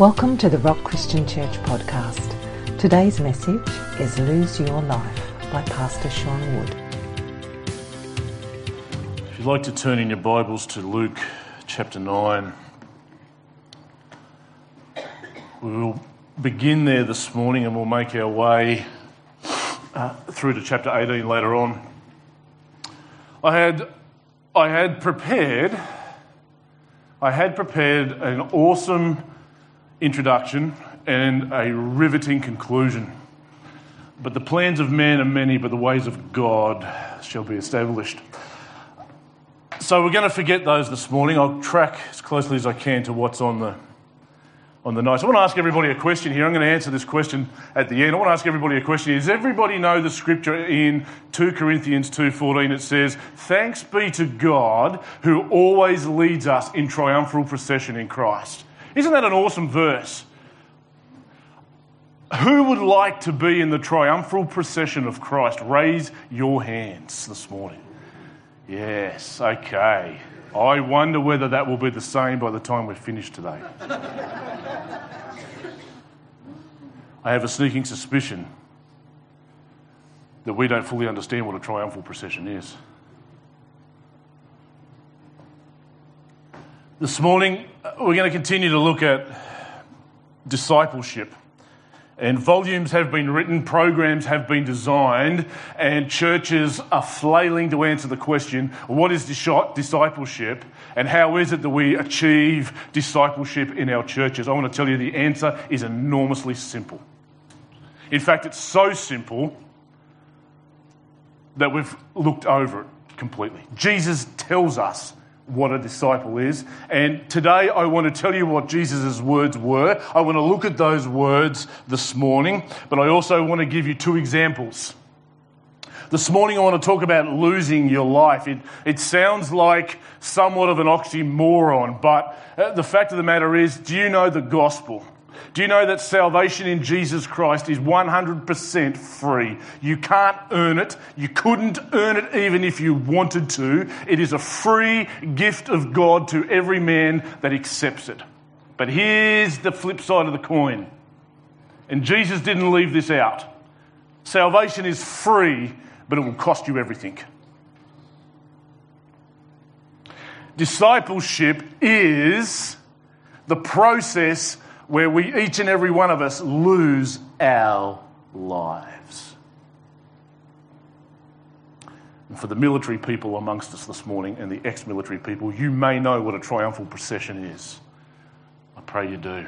Welcome to the Rock Christian Church podcast. Today's message is Lose Your Life by Pastor Sean Wood. If you'd like to turn in your Bibles to Luke chapter 9, we will begin there this morning and we'll make our way uh, through to chapter 18 later on. I had, I had prepared, I had prepared an awesome introduction and a riveting conclusion. But the plans of man are many, but the ways of God shall be established. So we're going to forget those this morning. I'll track as closely as I can to what's on the on the notes. I want to ask everybody a question here. I'm going to answer this question at the end. I want to ask everybody a question. Does everybody know the scripture in 2 Corinthians 2:14? It says, "Thanks be to God who always leads us in triumphal procession in Christ." Isn't that an awesome verse? Who would like to be in the triumphal procession of Christ? Raise your hands this morning. Yes, okay. I wonder whether that will be the same by the time we're finished today. I have a sneaking suspicion that we don't fully understand what a triumphal procession is. This morning, we're going to continue to look at discipleship. And volumes have been written, programs have been designed, and churches are flailing to answer the question what is discipleship and how is it that we achieve discipleship in our churches? I want to tell you the answer is enormously simple. In fact, it's so simple that we've looked over it completely. Jesus tells us what a disciple is. And today I want to tell you what Jesus' words were. I want to look at those words this morning, but I also want to give you two examples. This morning I want to talk about losing your life. It, it sounds like somewhat of an oxymoron, but uh, the fact of the matter is, do you know the gospel? Do you know that salvation in Jesus Christ is 100% free? You can't earn it. You couldn't earn it even if you wanted to. It is a free gift of God to every man that accepts it. But here's the flip side of the coin. And Jesus didn't leave this out. Salvation is free, but it will cost you everything. Discipleship is the process where we, each and every one of us, lose our lives. And for the military people amongst us this morning and the ex military people, you may know what a triumphal procession is. I pray you do.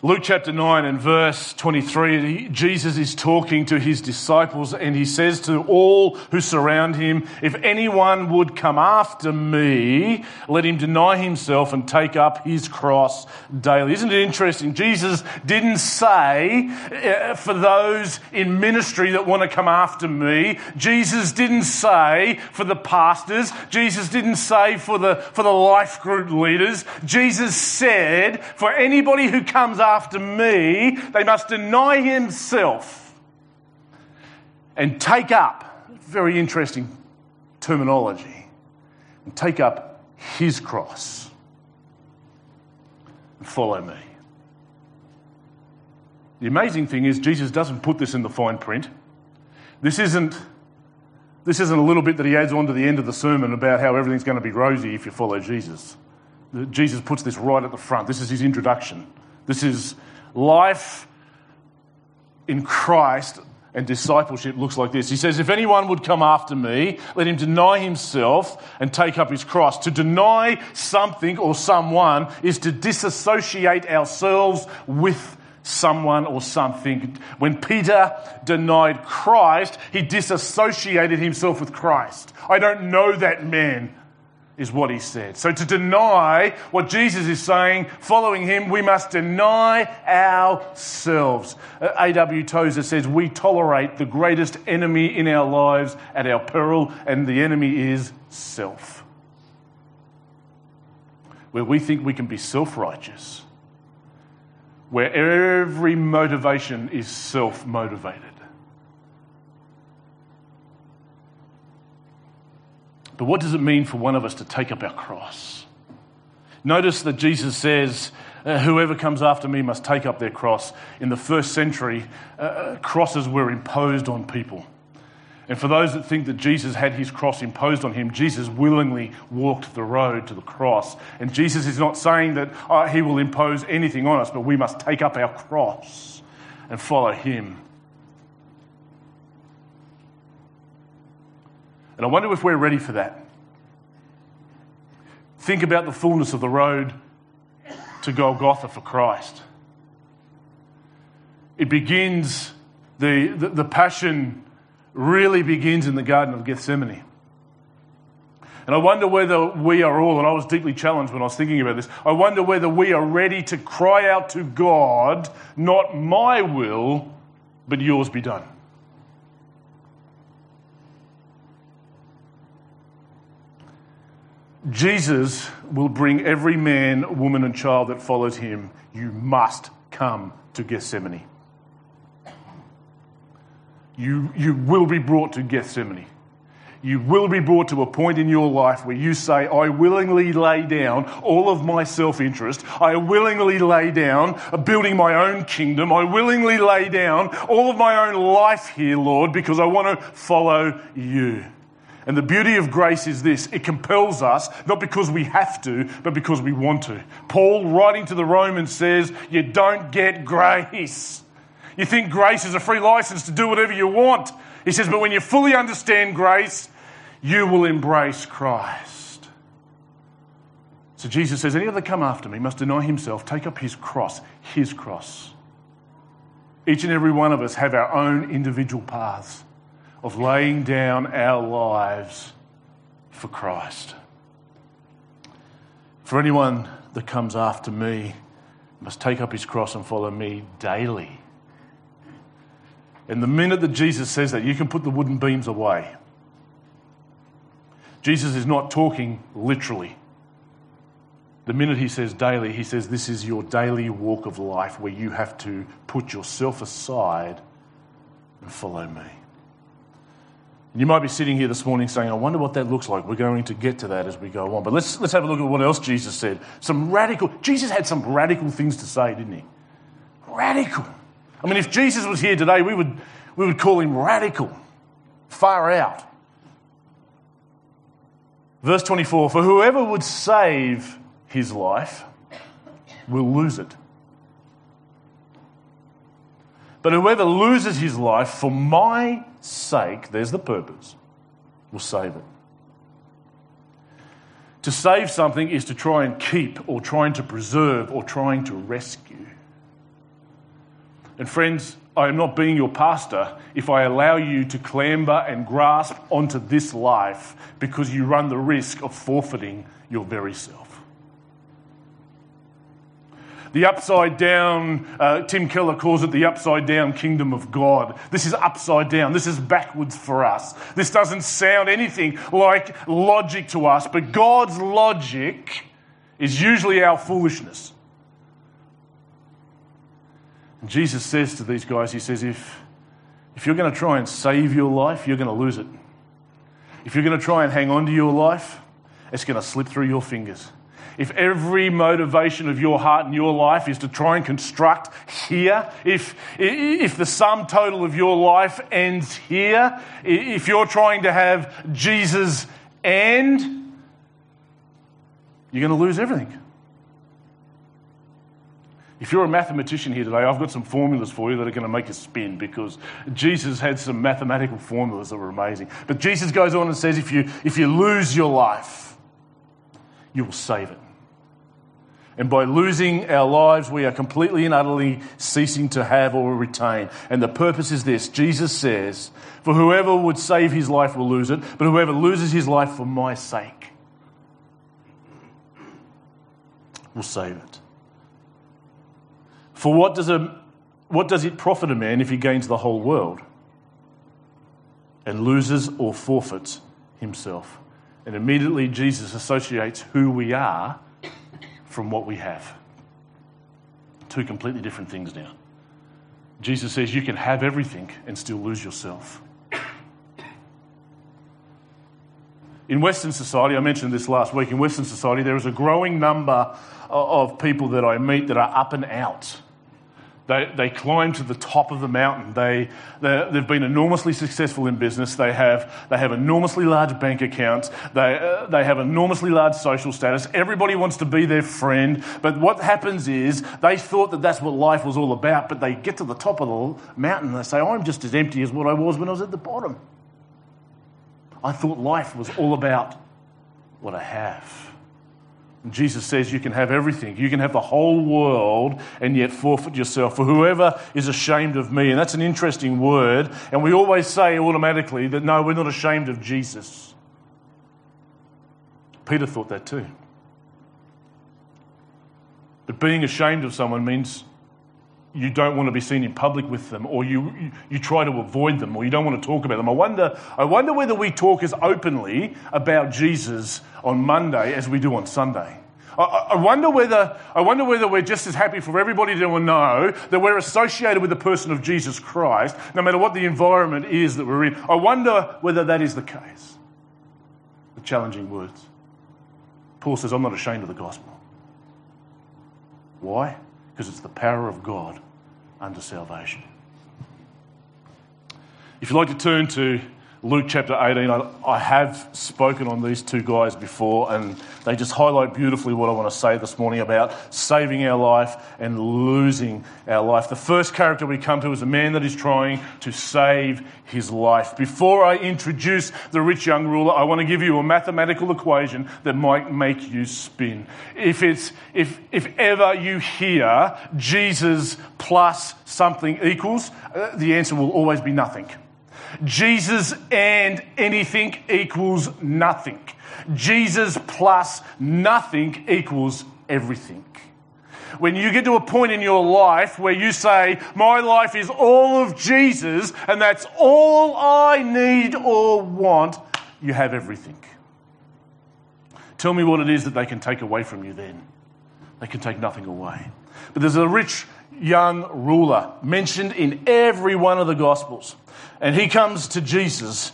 Luke chapter 9 and verse 23, Jesus is talking to his disciples and he says to all who surround him, If anyone would come after me, let him deny himself and take up his cross daily. Isn't it interesting? Jesus didn't say uh, for those in ministry that want to come after me. Jesus didn't say for the pastors. Jesus didn't say for the, for the life group leaders. Jesus said for anybody who comes after me, they must deny himself and take up, very interesting terminology, and take up his cross and follow me. The amazing thing is, Jesus doesn't put this in the fine print. This isn't, this isn't a little bit that he adds on to the end of the sermon about how everything's going to be rosy if you follow Jesus. Jesus puts this right at the front. This is his introduction. This is life in Christ and discipleship looks like this. He says, If anyone would come after me, let him deny himself and take up his cross. To deny something or someone is to disassociate ourselves with someone or something. When Peter denied Christ, he disassociated himself with Christ. I don't know that man is what he said. So to deny what Jesus is saying, following him, we must deny ourselves. Uh, A.W. Tozer says, We tolerate the greatest enemy in our lives at our peril, and the enemy is self. Where we think we can be self righteous, where every motivation is self motivated. But what does it mean for one of us to take up our cross? Notice that Jesus says, uh, Whoever comes after me must take up their cross. In the first century, uh, uh, crosses were imposed on people. And for those that think that Jesus had his cross imposed on him, Jesus willingly walked the road to the cross. And Jesus is not saying that uh, he will impose anything on us, but we must take up our cross and follow him. And I wonder if we're ready for that. Think about the fullness of the road to Golgotha for Christ. It begins, the, the, the passion really begins in the Garden of Gethsemane. And I wonder whether we are all, and I was deeply challenged when I was thinking about this, I wonder whether we are ready to cry out to God, not my will, but yours be done. Jesus will bring every man, woman, and child that follows him. You must come to Gethsemane. You, you will be brought to Gethsemane. You will be brought to a point in your life where you say, I willingly lay down all of my self interest. I willingly lay down uh, building my own kingdom. I willingly lay down all of my own life here, Lord, because I want to follow you. And the beauty of grace is this it compels us, not because we have to, but because we want to. Paul, writing to the Romans, says, You don't get grace. You think grace is a free license to do whatever you want. He says, But when you fully understand grace, you will embrace Christ. So Jesus says, Any other come after me must deny himself, take up his cross, his cross. Each and every one of us have our own individual paths of laying down our lives for Christ. For anyone that comes after me must take up his cross and follow me daily. And the minute that Jesus says that, you can put the wooden beams away. Jesus is not talking literally. The minute he says daily, he says this is your daily walk of life where you have to put yourself aside and follow me. You might be sitting here this morning saying, I wonder what that looks like. We're going to get to that as we go on. But let's, let's have a look at what else Jesus said. Some radical, Jesus had some radical things to say, didn't he? Radical. I mean, if Jesus was here today, we would, we would call him radical, far out. Verse 24 For whoever would save his life will lose it. But whoever loses his life for my sake, there's the purpose, will save it. To save something is to try and keep, or trying to preserve, or trying to rescue. And friends, I am not being your pastor if I allow you to clamber and grasp onto this life because you run the risk of forfeiting your very self. The upside down, uh, Tim Keller calls it the upside down kingdom of God. This is upside down. This is backwards for us. This doesn't sound anything like logic to us, but God's logic is usually our foolishness. And Jesus says to these guys, He says, if, if you're going to try and save your life, you're going to lose it. If you're going to try and hang on to your life, it's going to slip through your fingers if every motivation of your heart and your life is to try and construct here, if, if the sum total of your life ends here, if you're trying to have Jesus and, you're going to lose everything. If you're a mathematician here today, I've got some formulas for you that are going to make you spin because Jesus had some mathematical formulas that were amazing. But Jesus goes on and says if you, if you lose your life, you will save it. And by losing our lives, we are completely and utterly ceasing to have or retain. And the purpose is this Jesus says, For whoever would save his life will lose it, but whoever loses his life for my sake will save it. For what does, a, what does it profit a man if he gains the whole world and loses or forfeits himself? And immediately Jesus associates who we are from what we have. Two completely different things now. Jesus says you can have everything and still lose yourself. In Western society, I mentioned this last week, in Western society, there is a growing number of people that I meet that are up and out. They, they climb to the top of the mountain. They, they, have been enormously successful in business. They have, they have enormously large bank accounts. They, uh, they have enormously large social status. Everybody wants to be their friend. But what happens is they thought that that's what life was all about, but they get to the top of the mountain and they say, I'm just as empty as what I was when I was at the bottom. I thought life was all about what I have. And Jesus says you can have everything. You can have the whole world and yet forfeit yourself. For whoever is ashamed of me, and that's an interesting word, and we always say automatically that no, we're not ashamed of Jesus. Peter thought that too. But being ashamed of someone means you don't want to be seen in public with them or you, you, you, try to avoid them or you don't want to talk about them. I wonder, I wonder whether we talk as openly about Jesus on Monday as we do on Sunday. I, I wonder whether, I wonder whether we're just as happy for everybody to know that we're associated with the person of Jesus Christ, no matter what the environment is that we're in. I wonder whether that is the case. The challenging words. Paul says, I'm not ashamed of the gospel. Why? Because it's the power of God unto salvation. If you'd like to turn to Luke chapter 18, I, I, have spoken on these two guys before, and they just highlight beautifully what I want to say this morning about saving our life and losing our life. The first character we come to is a man that is trying to save his life. Before I introduce the rich young ruler, I want to give you a mathematical equation that might make you spin. If, it's, if, if ever you hear Jesus plus something equals, uh, the answer will always be nothing. Jesus and anything equals nothing. Jesus plus nothing equals everything. When you get to a point in your life where you say, My life is all of Jesus and that's all I need or want, you have everything. Tell me what it is that they can take away from you then. They can take nothing away. But there's a rich young ruler mentioned in every one of the Gospels. And he comes to Jesus.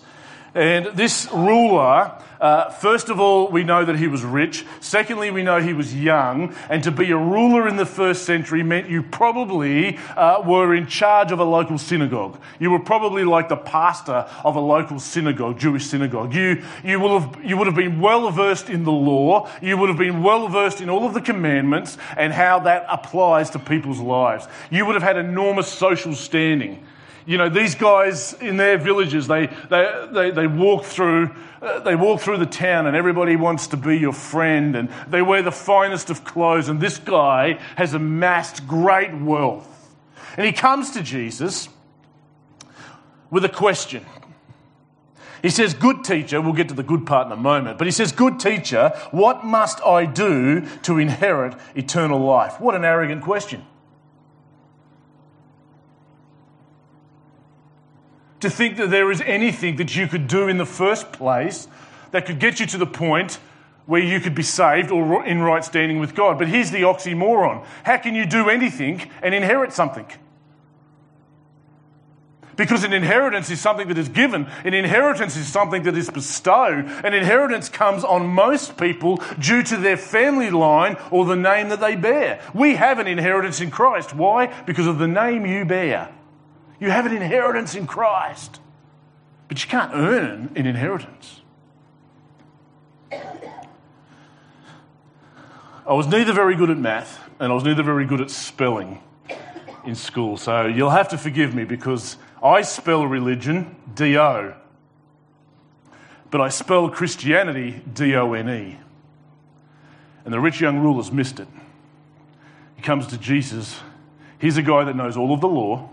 And this ruler, uh, first of all, we know that he was rich. Secondly, we know he was young. And to be a ruler in the first century meant you probably uh, were in charge of a local synagogue. You were probably like the pastor of a local synagogue, Jewish synagogue. You, you, will have, you would have been well versed in the law. You would have been well versed in all of the commandments and how that applies to people's lives. You would have had enormous social standing. You know, these guys in their villages, they, they, they, they walk through, they walk through the town and everybody wants to be your friend and they wear the finest of clothes and this guy has amassed great wealth. And he comes to Jesus with a question. He says, Good teacher, we'll get to the good part in a moment, but he says, Good teacher, what must I do to inherit eternal life? What an arrogant question. To think that there is anything that you could do in the first place that could get you to the point where you could be saved or in right standing with God. But here's the oxymoron how can you do anything and inherit something? Because an inheritance is something that is given. An inheritance is something that is bestowed. An inheritance comes on most people due to their family line or the name that they bear. We have an inheritance in Christ. Why? Because of the name you bear. You have an inheritance in Christ, but you can't earn an inheritance. I was neither very good at math and I was neither very good at spelling in school, so you'll have to forgive me because I spell religion D O, but I spell Christianity D O N E. And the rich young ruler's missed it. He comes to Jesus. He's a guy that knows all of the law.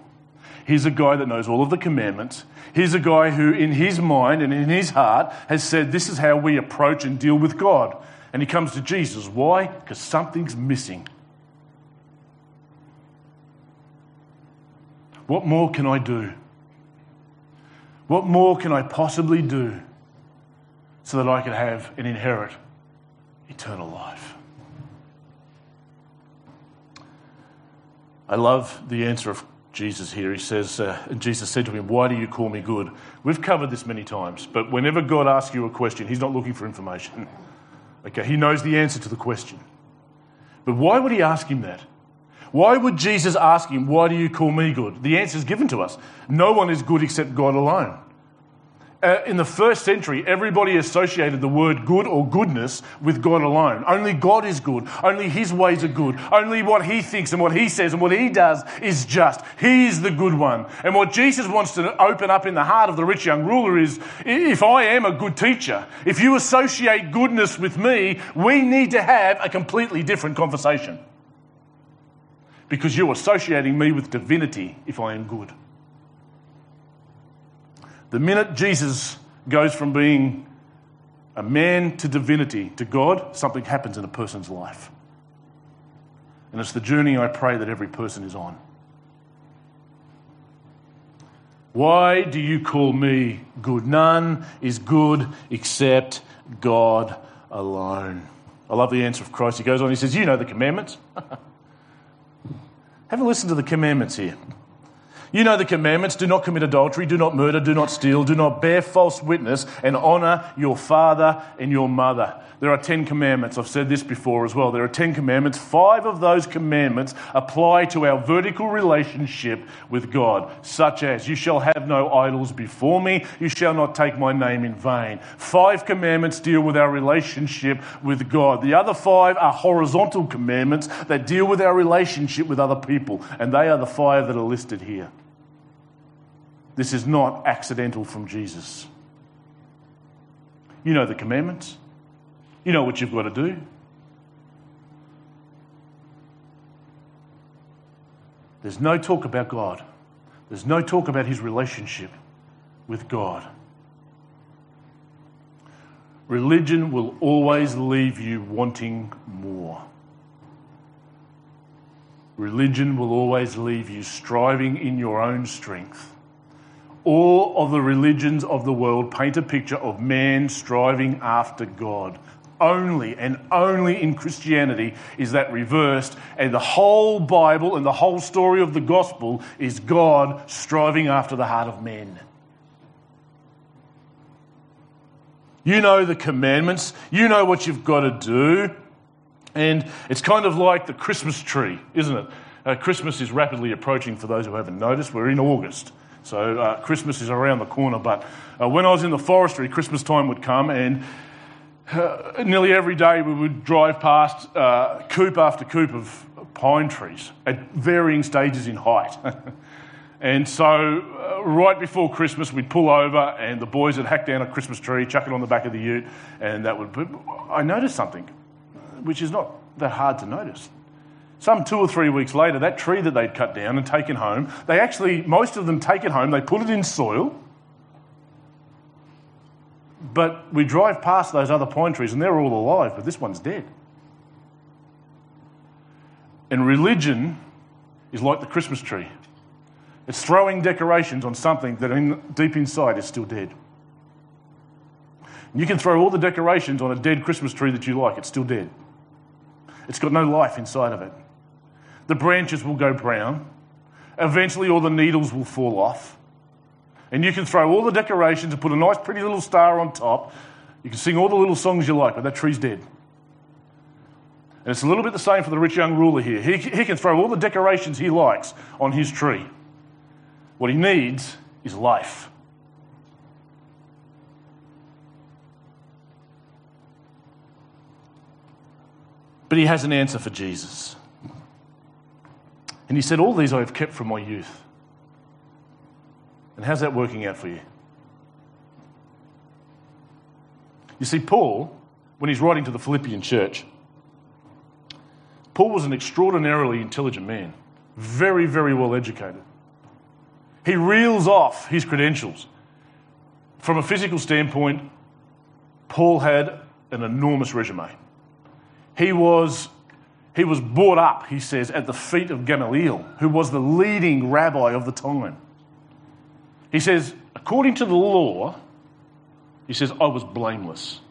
He's a guy that knows all of the commandments. He's a guy who, in his mind and in his heart, has said, This is how we approach and deal with God. And he comes to Jesus. Why? Because something's missing. What more can I do? What more can I possibly do so that I can have and inherit eternal life? I love the answer of Jesus here. He says, uh, Jesus said to him, Why do you call me good? We've covered this many times, but whenever God asks you a question, He's not looking for information. Okay, He knows the answer to the question. But why would He ask him that? Why would Jesus ask him, Why do you call me good? The answer is given to us. No one is good except God alone uh, in the first century, everybody associated the word good or goodness with God alone. Only God is good. Only His ways are good. Only what He thinks and what He says and what He does is just. He is the good one. And what Jesus wants to open up in the heart of the rich young ruler is if I am a good teacher, if you associate goodness with me, we need to have a completely different conversation. Because you're associating me with divinity if I am good. The minute Jesus goes from being a man to divinity to God, something happens in a person's life. And it's the journey I pray that every person is on. Why do you call me good? None is good except God alone. I love the answer of Christ. He goes on, he says, You know the commandments. Have a listen to the commandments here. You know the commandments do not commit adultery, do not murder, do not steal, do not bear false witness, and honor your father and your mother. There are 10 commandments. I've said this before as well. There are 10 commandments. Five of those commandments apply to our vertical relationship with God, such as, You shall have no idols before me, you shall not take my name in vain. Five commandments deal with our relationship with God. The other five are horizontal commandments that deal with our relationship with other people, and they are the five that are listed here. This is not accidental from Jesus. You know the commandments. You know what you've got to do. There's no talk about God. There's no talk about his relationship with God. Religion will always leave you wanting more. Religion will always leave you striving in your own strength all of the religions of the world paint a picture of man striving after God. Only and only in Christianity is that reversed, and the whole Bible and the whole story of the gospel is God striving after the heart of men. You know the commandments, you know what you've got to do, and it's kind of like the Christmas tree, isn't it? Uh, Christmas is rapidly approaching for those who haven't noticed. We're in August. So uh, Christmas is around the corner. But uh, when I was in the forestry, Christmas time would come, and uh, nearly every day we would drive past uh, coupe after coupe of pine trees at varying stages in height. and so, uh, right before Christmas, we'd pull over, and the boys would hack down a Christmas tree, chuck it on the back of the ute, and that would. I noticed something, which is not that hard to notice some two or three weeks later, that tree that they'd cut down and taken home, they actually, most of them take it home, they put it in soil. But we drive past those other pine trees and they're all alive, but this one's dead. And religion is like the Christmas tree. It's throwing decorations on something that in, deep inside is still dead. You can throw all the decorations on a dead Christmas tree that you like, it's still dead. It's got no life inside of it the branches will go brown. Eventually, all the needles will fall off. And you can throw all the decorations and put a nice, pretty little star on top. You can sing all the little songs you like, but that tree's dead. And it's a little bit the same for the rich young ruler here. He, he can throw all the decorations he likes on his tree. What he needs is life. But he has an answer for Jesus. And he said, All these I have kept from my youth. And how's that working out for you? You see, Paul, when he's writing to the Philippian church, Paul was an extraordinarily intelligent man, very, very well educated. He reels off his credentials. From a physical standpoint, Paul had an enormous resume. He was he was brought up, he says, at the feet of Gamaliel, who was the leading rabbi of the time. He says, according to the law, he says, I was blameless.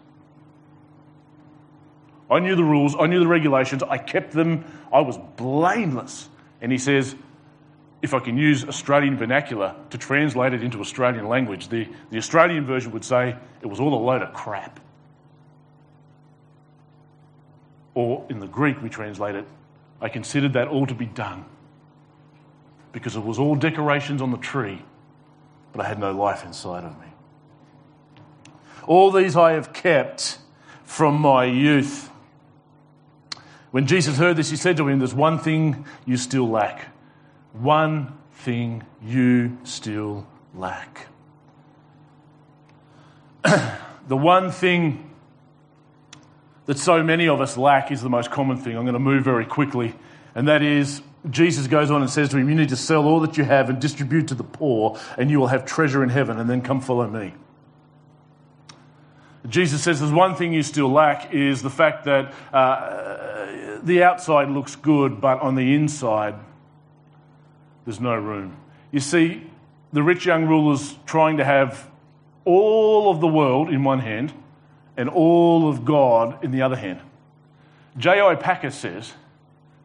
I knew the rules, I knew the regulations, I kept them, I was blameless. And he says, if I can use Australian vernacular to translate it into Australian language, the, the Australian version would say it was all a load of crap. Or in the Greek, we translate it, I considered that all to be done because it was all decorations on the tree, but I had no life inside of me. All these I have kept from my youth. When Jesus heard this, he said to him, There's one thing you still lack. One thing you still lack. the one thing that so many of us lack is the most common thing. I'm going to move very quickly, and that is Jesus goes on and says to him, You need to sell all that you have and distribute to the poor, and you will have treasure in heaven, and then come follow me. Jesus says there's one thing you still lack is the fact that uh, the outside looks good, but on the inside, there's no room. You see, the rich young ruler's trying to have all of the world in one hand and all of God in the other hand. J.I. Packer says,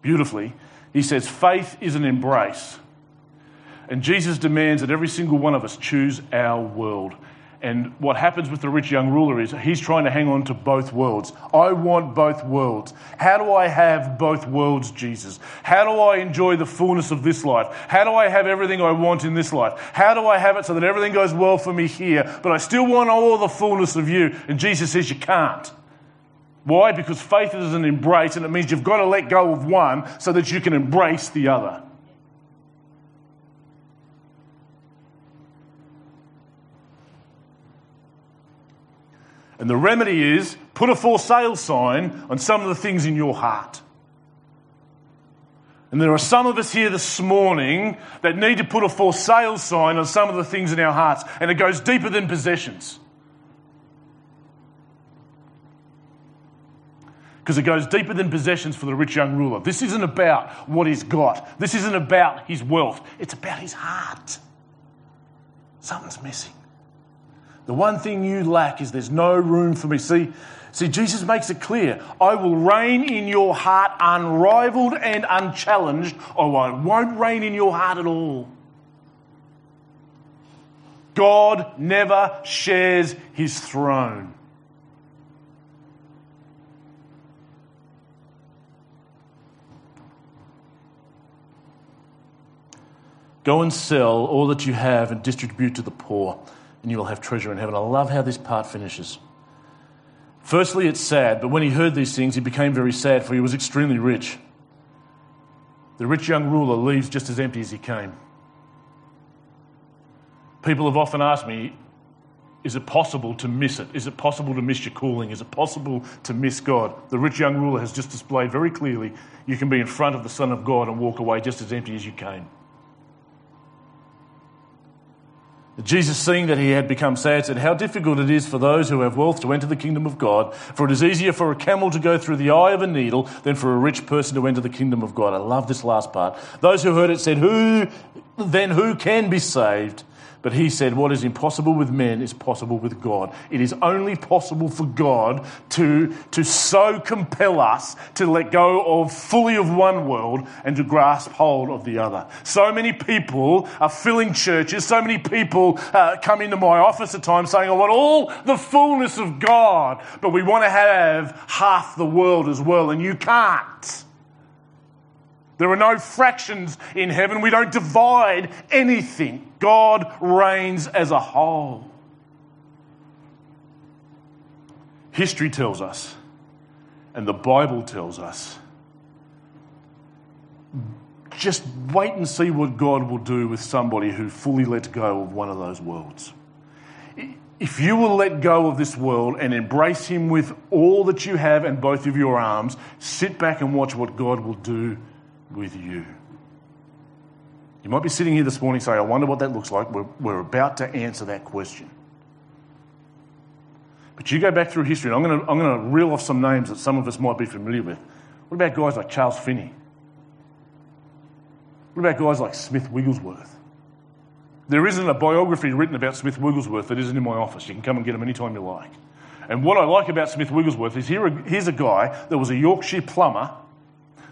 beautifully, he says, faith is an embrace. And Jesus demands that every single one of us choose our world. And what happens with the rich young ruler is he's trying to hang on to both worlds. I want both worlds. How do I have both worlds, Jesus? How do I enjoy the fullness of this life? How do I have everything I want in this life? How do I have it so that everything goes well for me here, but I still want all the fullness of you? And Jesus says you can't. Why? Because faith is an embrace, and it means you've got to let go of one so that you can embrace the other. And the remedy is put a for sale sign on some of the things in your heart. And there are some of us here this morning that need to put a for sale sign on some of the things in our hearts. And it goes deeper than possessions. Because it goes deeper than possessions for the rich young ruler. This isn't about what he's got, this isn't about his wealth, it's about his heart. Something's missing. The one thing you lack is there's no room for me. See, see, Jesus makes it clear I will reign in your heart unrivaled and unchallenged, or I won't reign in your heart at all. God never shares his throne. Go and sell all that you have and distribute to the poor and you will have treasure in heaven. I love how this part finishes. Firstly, it's sad, but when he heard these things, he became very sad, for he was extremely rich. The rich young ruler leaves just as empty as he came. People have often asked me, is it possible to miss it? Is it possible to miss your calling? Is it possible to miss God? The rich young ruler has just displayed very clearly you can be in front of the Son of God and walk away just as empty as you came. Jesus, seeing that he had become sad, said, How difficult it is for those who have wealth to enter the kingdom of God, for it is easier for a camel to go through the eye of a needle than for a rich person to enter the kingdom of God. I love this last part. Those who heard it said, Who then who can be saved? But he said, What is impossible with men is possible with God. It is only possible for God to, to so compel us to let go of fully of one world and to grasp hold of the other. So many people are filling churches, so many people uh, come into my office at times saying, I want all the fullness of God, but we want to have half the world as well, and you can't. There are no fractions in heaven. We don't divide anything. God reigns as a whole. History tells us, and the Bible tells us, just wait and see what God will do with somebody who fully lets go of one of those worlds. If you will let go of this world and embrace Him with all that you have and both of your arms, sit back and watch what God will do with you. You might be sitting here this morning saying, I wonder what that looks like. We're, we're about to answer that question. But you go back through history, and I'm going, to, I'm going to reel off some names that some of us might be familiar with. What about guys like Charles Finney? What about guys like Smith Wigglesworth? There isn't a biography written about Smith Wigglesworth that isn't in my office. You can come and get him anytime you like. And what I like about Smith Wigglesworth is here, here's a guy that was a Yorkshire plumber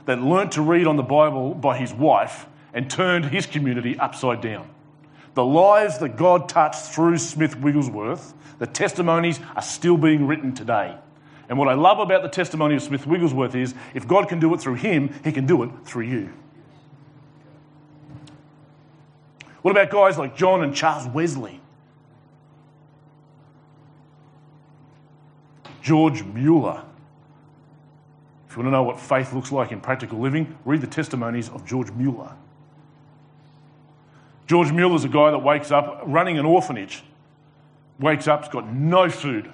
that learnt to read on the Bible by his wife and turned his community upside down. The lives that God touched through Smith Wigglesworth, the testimonies are still being written today. And what I love about the testimony of Smith Wigglesworth is if God can do it through him, he can do it through you. What about guys like John and Charles Wesley? George Mueller. If you want to know what faith looks like in practical living, read the testimonies of George Mueller. George Mueller is a guy that wakes up running an orphanage, wakes up, has got no food.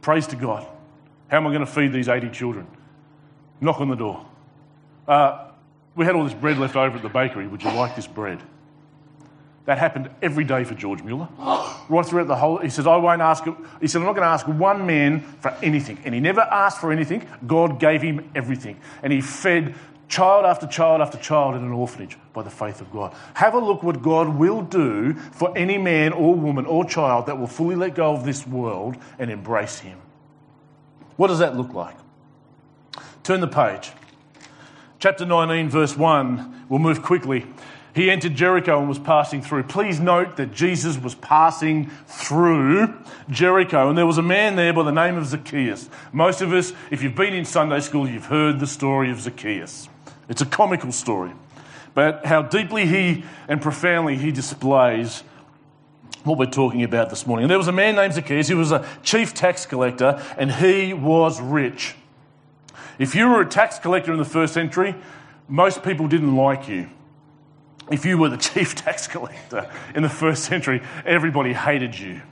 Praise to God. How am I going to feed these 80 children? Knock on the door. Uh, we had all this bread left over at the bakery. Would you like this bread? That happened every day for George Mueller. Right throughout the whole, he says, I won't ask, he said, I'm not going to ask one man for anything. And he never asked for anything. God gave him everything. And he fed child after child after child in an orphanage by the faith of God. Have a look what God will do for any man or woman or child that will fully let go of this world and embrace him. What does that look like? Turn the page. Chapter 19, verse 1. We'll move quickly. He entered Jericho and was passing through. Please note that Jesus was passing through Jericho, and there was a man there by the name of Zacchaeus. Most of us, if you've been in Sunday school, you've heard the story of Zacchaeus. It's a comical story, but how deeply he and profoundly he displays what we're talking about this morning. And there was a man named Zacchaeus, he was a chief tax collector, and he was rich. If you were a tax collector in the first century, most people didn't like you if you were the chief tax collector in the first century, everybody hated you.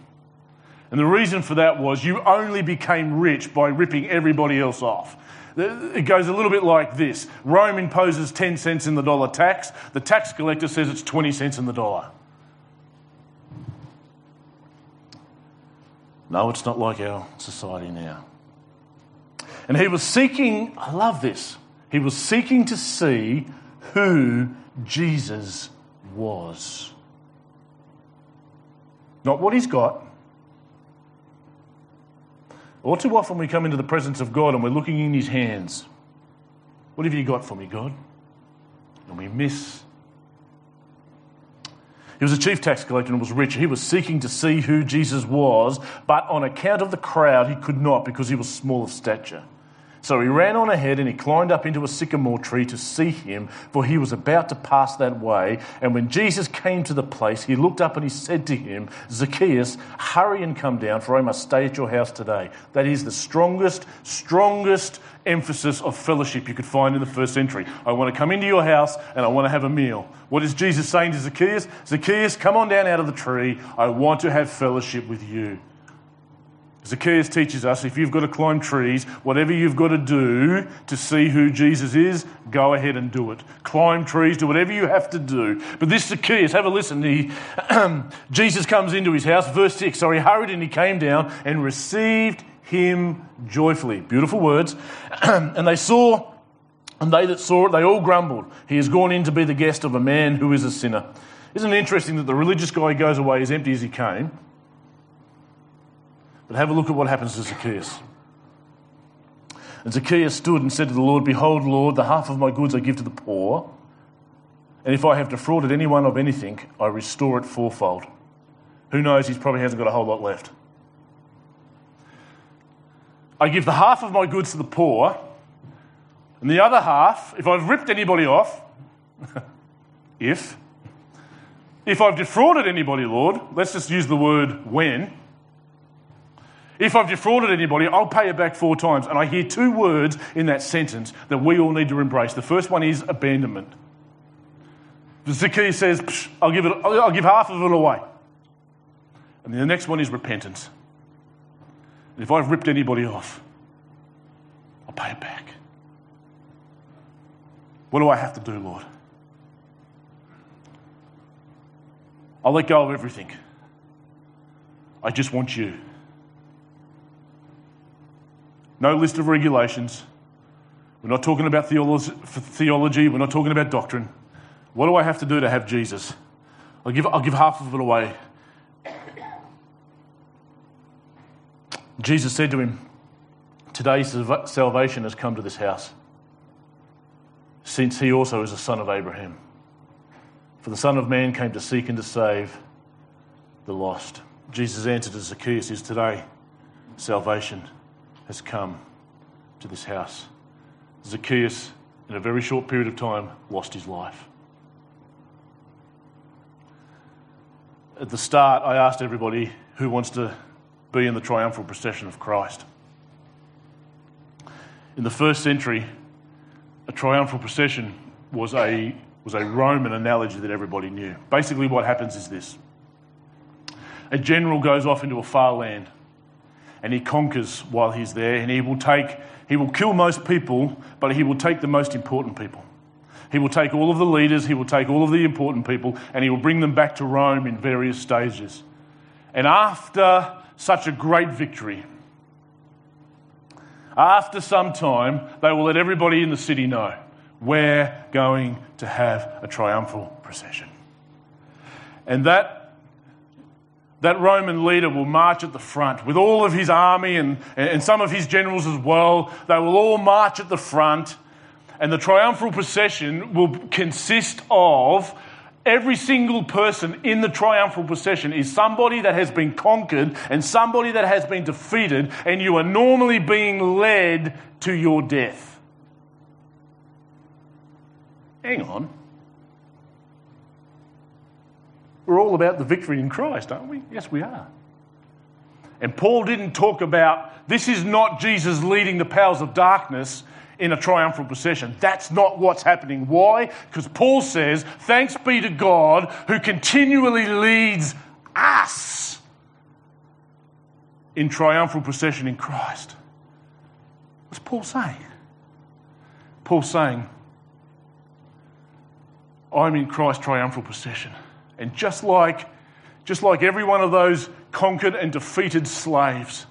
And the reason for that was you only became rich by ripping everybody else off. It goes a little bit like this Rome imposes 10 cents in the dollar tax, the tax collector says it's 20 cents in the dollar. No, it's not like our society now. And he was seeking, I love this, he was seeking to see who Jesus was. Not what he's got. All too often we come into the presence of God and we're looking in his hands. What have you got for me, God? And we miss. He was a chief tax collector and was rich. He was seeking to see who Jesus was, but on account of the crowd, he could not because he was small of stature. So he ran on ahead and he climbed up into a sycamore tree to see him, for he was about to pass that way. And when Jesus came to the place, he looked up and he said to him, Zacchaeus, hurry and come down, for I must stay at your house today. That is the strongest, strongest emphasis of fellowship you could find in the first century. I want to come into your house and I want to have a meal. What is Jesus saying to Zacchaeus? Zacchaeus, come on down out of the tree. I want to have fellowship with you. Zacchaeus teaches us if you've got to climb trees, whatever you've got to do to see who Jesus is, go ahead and do it. Climb trees, do whatever you have to do. But this Zacchaeus, have a listen. He, Jesus comes into his house, verse 6. So he hurried and he came down and received him joyfully. Beautiful words. and they saw, and they that saw it, they all grumbled. He has gone in to be the guest of a man who is a sinner. Isn't it interesting that the religious guy goes away as empty as he came? But have a look at what happens to Zacchaeus. And Zacchaeus stood and said to the Lord, Behold, Lord, the half of my goods I give to the poor, and if I have defrauded anyone of anything, I restore it fourfold. Who knows, he probably hasn't got a whole lot left. I give the half of my goods to the poor, and the other half, if I've ripped anybody off, if, if I've defrauded anybody, Lord, let's just use the word when, if I've defrauded anybody, I'll pay it back four times. And I hear two words in that sentence that we all need to embrace. The first one is abandonment. Zacchaeus says, I'll give, it, I'll give half of it away. And the next one is repentance. if I've ripped anybody off, I'll pay it back. What do I have to do, Lord? I'll let go of everything. I just want you. No list of regulations. We're not talking about theology. We're not talking about doctrine. What do I have to do to have Jesus? I'll give, I'll give half of it away. Jesus said to him, Today salvation has come to this house. since he also is a son of Abraham. For the Son of Man came to seek and to save the lost. Jesus' answer to Zacchaeus is today salvation has come to this house. Zacchaeus, in a very short period of time, lost his life. At the start, I asked everybody who wants to be in the triumphal procession of Christ. In the first century, a triumphal procession was a, was a Roman analogy that everybody knew. Basically, what happens is this a general goes off into a far land and he conquers while he's there, and he will take, he will kill most people, but he will take the most important people. He will take all of the leaders, he will take all of the important people, and he will bring them back to Rome in various stages. And after such a great victory, after some time, they will let everybody in the city know we're going to have a triumphal procession. And that, that Roman leader will march at the front with all of his army and, and some of his generals as well. They will all march at the front. And the triumphal procession will consist of Every single person in the triumphal procession is somebody that has been conquered and somebody that has been defeated, and you are normally being led to your death. Hang on. We're all about the victory in Christ, aren't we? Yes, we are. And Paul didn't talk about this is not Jesus leading the powers of darkness in a triumphal procession. That's not what's happening. Why? Because Paul says, Thanks be to God who continually leads us in triumphal procession in Christ. What's Paul saying? Paul's saying, I'm in Christ's triumphal procession. And just like, just like every one of those conquered and defeated slaves,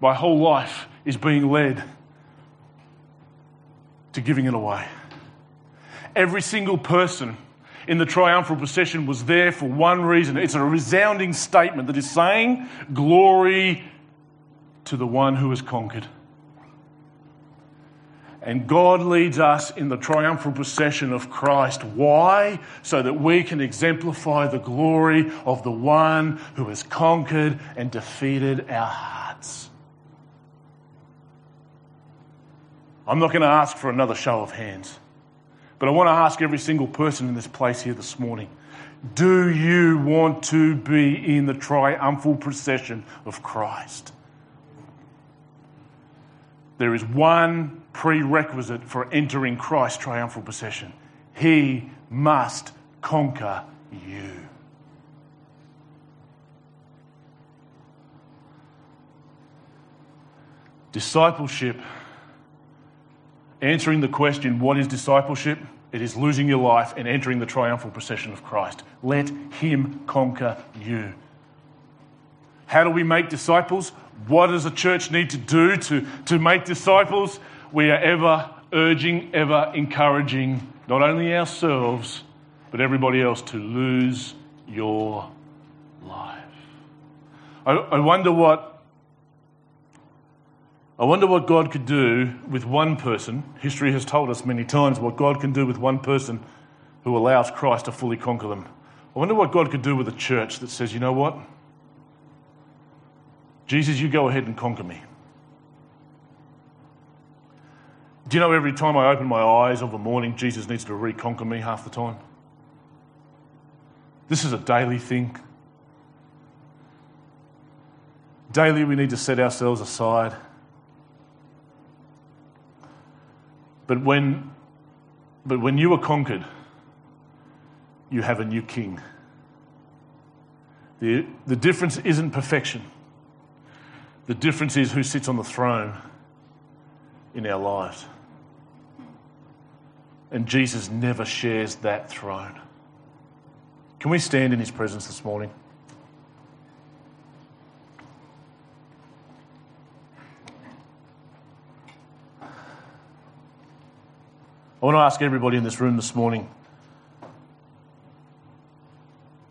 my whole life is being led to giving it away. Every single person in the triumphal procession was there for one reason. It's a resounding statement that is saying, Glory to the one who has conquered. And God leads us in the triumphal procession of Christ. Why? So that we can exemplify the glory of the one who has conquered and defeated our hearts. I'm not going to ask for another show of hands, but I want to ask every single person in this place here this morning do you want to be in the triumphal procession of Christ? There is one prerequisite for entering Christ's triumphal procession He must conquer you. Discipleship answering the question, what is discipleship? It is losing your life and entering the triumphal procession of Christ. Let Him conquer you. How do we make disciples? What does a church need to do to, to make disciples? We are ever urging, ever encouraging not only ourselves, but everybody else to lose your life. I, I wonder what I wonder what God could do with one person. History has told us many times what God can do with one person who allows Christ to fully conquer them. I wonder what God could do with a church that says, you know what? Jesus, you go ahead and conquer me. Do you know every time I open my eyes of the morning, Jesus needs to reconquer me half the time? This is a daily thing. Daily, we need to set ourselves aside But when, but when you are conquered, you have a new king. The, the difference isn't perfection, the difference is who sits on the throne in our lives. And Jesus never shares that throne. Can we stand in his presence this morning? I want to ask everybody in this room this morning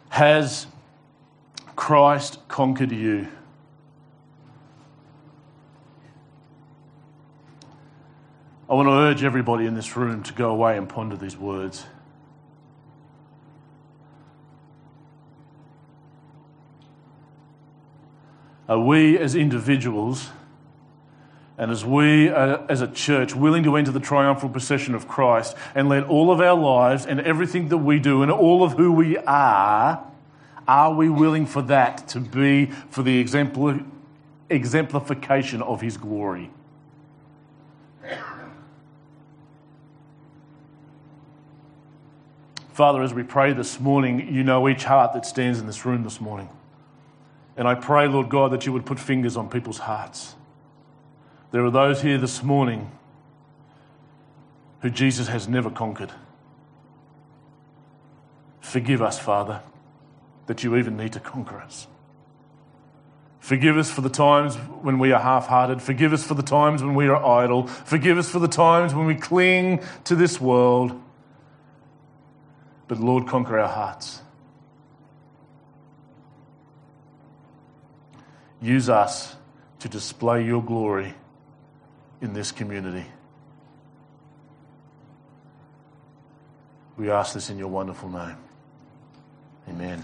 Has Christ conquered you? I want to urge everybody in this room to go away and ponder these words. Are we as individuals and as we uh, as a church willing to enter the triumphal procession of Christ and let all of our lives and everything that we do and all of who we are, are we willing for that to be for the exempl- exemplification of His glory? Father, as we pray this morning, you know each heart that stands in this room this morning. And I pray, Lord God, that you would put fingers on people's hearts. There are those here this morning who Jesus has never conquered. Forgive us, Father, that you even need to conquer us. Forgive us for the times when we are half hearted. Forgive us for the times when we are idle. Forgive us for the times when we cling to this world. But Lord, conquer our hearts. Use us to display your glory in this community. We ask this in your wonderful name. Amen.